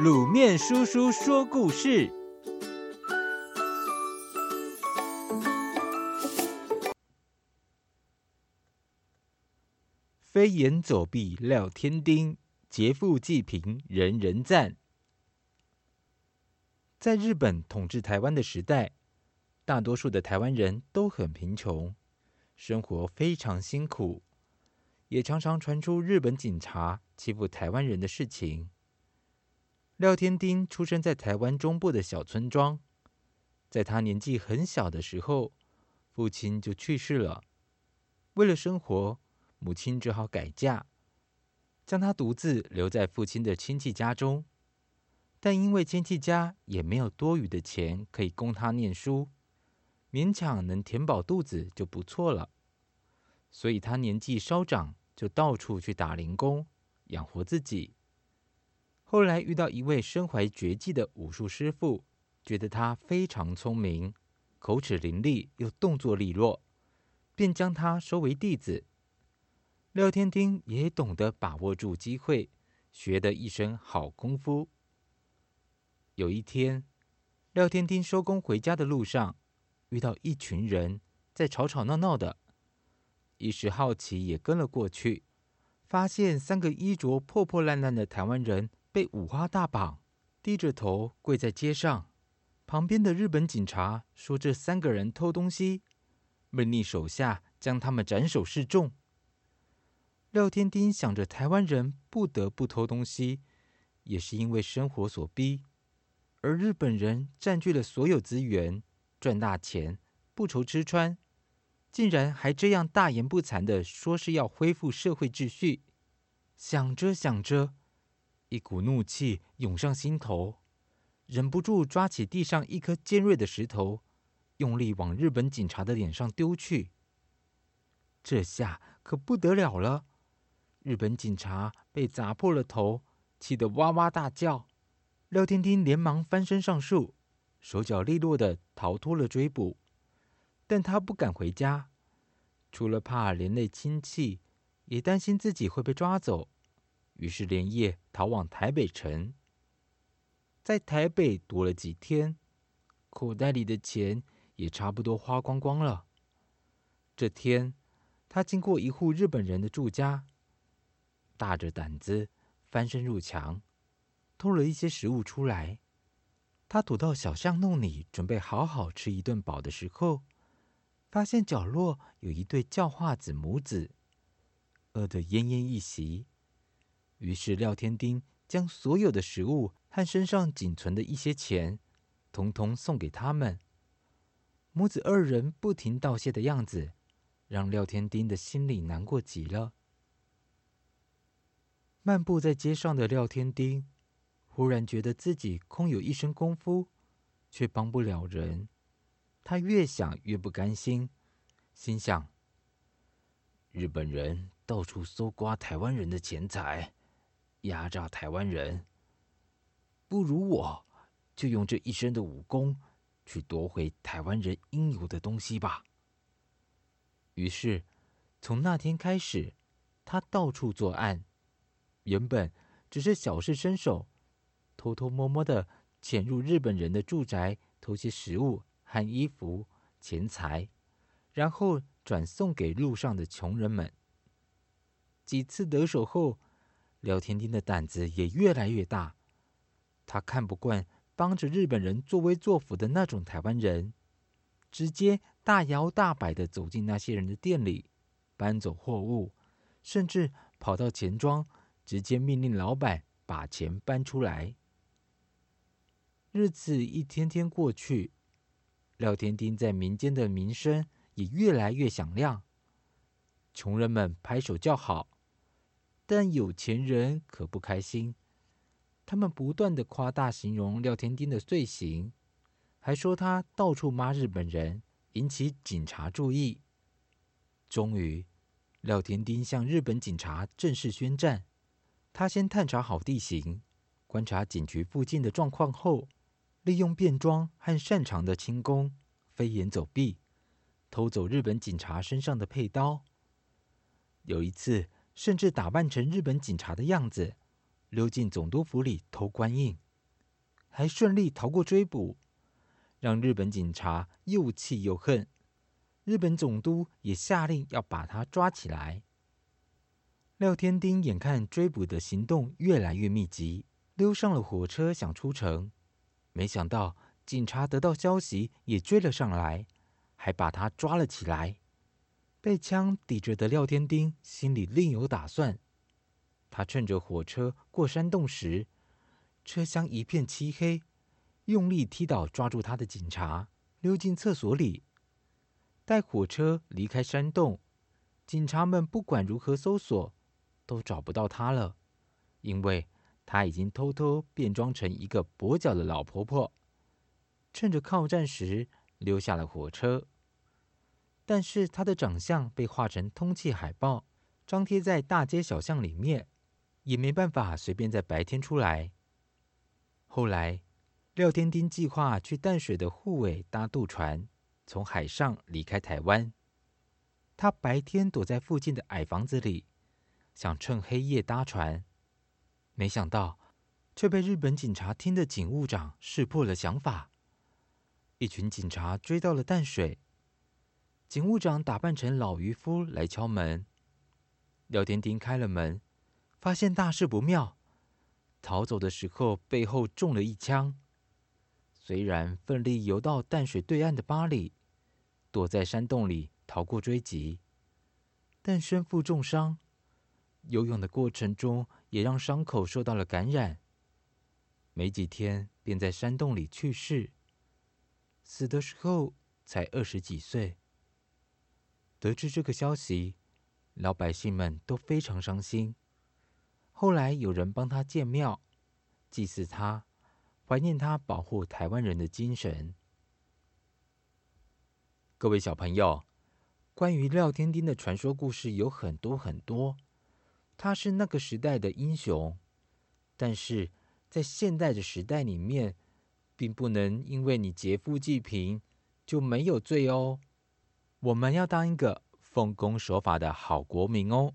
卤面叔叔说故事：飞檐走壁廖天丁，劫富济贫人人赞。在日本统治台湾的时代，大多数的台湾人都很贫穷，生活非常辛苦，也常常传出日本警察欺负台湾人的事情。廖天丁出生在台湾中部的小村庄，在他年纪很小的时候，父亲就去世了。为了生活，母亲只好改嫁，将他独自留在父亲的亲戚家中。但因为亲戚家也没有多余的钱可以供他念书，勉强能填饱肚子就不错了。所以他年纪稍长，就到处去打零工，养活自己。后来遇到一位身怀绝技的武术师傅，觉得他非常聪明，口齿伶俐又动作利落，便将他收为弟子。廖天丁也懂得把握住机会，学得一身好功夫。有一天，廖天丁收工回家的路上，遇到一群人在吵吵闹闹的，一时好奇也跟了过去，发现三个衣着破破烂烂的台湾人。被五花大绑，低着头跪在街上。旁边的日本警察说：“这三个人偷东西，命令手下将他们斩首示众。”廖天丁想着，台湾人不得不偷东西，也是因为生活所逼，而日本人占据了所有资源，赚大钱，不愁吃穿，竟然还这样大言不惭地说是要恢复社会秩序。想着想着。一股怒气涌上心头，忍不住抓起地上一颗尖锐的石头，用力往日本警察的脸上丢去。这下可不得了了！日本警察被砸破了头，气得哇哇大叫。廖天丁连忙翻身上树，手脚利落地逃脱了追捕。但他不敢回家，除了怕连累亲戚，也担心自己会被抓走。于是连夜逃往台北城，在台北躲了几天，口袋里的钱也差不多花光光了。这天，他经过一户日本人的住家，大着胆子翻身入墙，偷了一些食物出来。他躲到小巷弄里，准备好好吃一顿饱的时候，发现角落有一对叫化子母子，饿得奄奄一息。于是廖天丁将所有的食物和身上仅存的一些钱，统统送给他们。母子二人不停道谢的样子，让廖天丁的心里难过极了。漫步在街上的廖天丁，忽然觉得自己空有一身功夫，却帮不了人。他越想越不甘心，心想：日本人到处搜刮台湾人的钱财。压榨台湾人，不如我就用这一身的武功去夺回台湾人应有的东西吧。于是，从那天开始，他到处作案。原本只是小事身手，偷偷摸摸的潜入日本人的住宅，偷些食物和衣服、钱财，然后转送给路上的穷人们。几次得手后，廖天丁的胆子也越来越大，他看不惯帮着日本人作威作福的那种台湾人，直接大摇大摆地走进那些人的店里，搬走货物，甚至跑到钱庄，直接命令老板把钱搬出来。日子一天天过去，廖天丁在民间的名声也越来越响亮，穷人们拍手叫好。但有钱人可不开心，他们不断的夸大形容廖天丁的罪行，还说他到处骂日本人，引起警察注意。终于，廖天丁向日本警察正式宣战。他先探查好地形，观察警局附近的状况后，利用便装和擅长的轻功，飞檐走壁，偷走日本警察身上的佩刀。有一次，甚至打扮成日本警察的样子，溜进总督府里偷官印，还顺利逃过追捕，让日本警察又气又恨。日本总督也下令要把他抓起来。廖天丁眼看追捕的行动越来越密集，溜上了火车想出城，没想到警察得到消息也追了上来，还把他抓了起来。被枪抵着的廖天丁心里另有打算，他趁着火车过山洞时，车厢一片漆黑，用力踢倒抓住他的警察，溜进厕所里。待火车离开山洞，警察们不管如何搜索，都找不到他了，因为他已经偷偷变装成一个跛脚的老婆婆，趁着靠站时溜下了火车。但是他的长相被画成通缉海报，张贴在大街小巷里面，也没办法随便在白天出来。后来，廖天丁计划去淡水的沪尾搭渡船，从海上离开台湾。他白天躲在附近的矮房子里，想趁黑夜搭船，没想到却被日本警察厅的警务长识破了想法。一群警察追到了淡水，警务长打扮成老渔夫来敲门。廖天丁开了门，发现大事不妙。逃走的时候，背后中了一枪。虽然奋力游到淡水对岸的巴里，躲在山洞里逃过追击，但身负重伤，游泳的过程中也让伤口受到了感染。没几天，便在山洞里去世。死的时候才二十几岁。得知这个消息，老百姓们都非常伤心。后来有人帮他建庙，祭祀他，怀念他保护台湾人的精神。各位小朋友，关于廖添丁的传说故事有很多很多，他是那个时代的英雄，但是在现代的时代里面，并不能因为你劫富济贫就没有罪哦。我们要当一个奉公守法的好国民哦。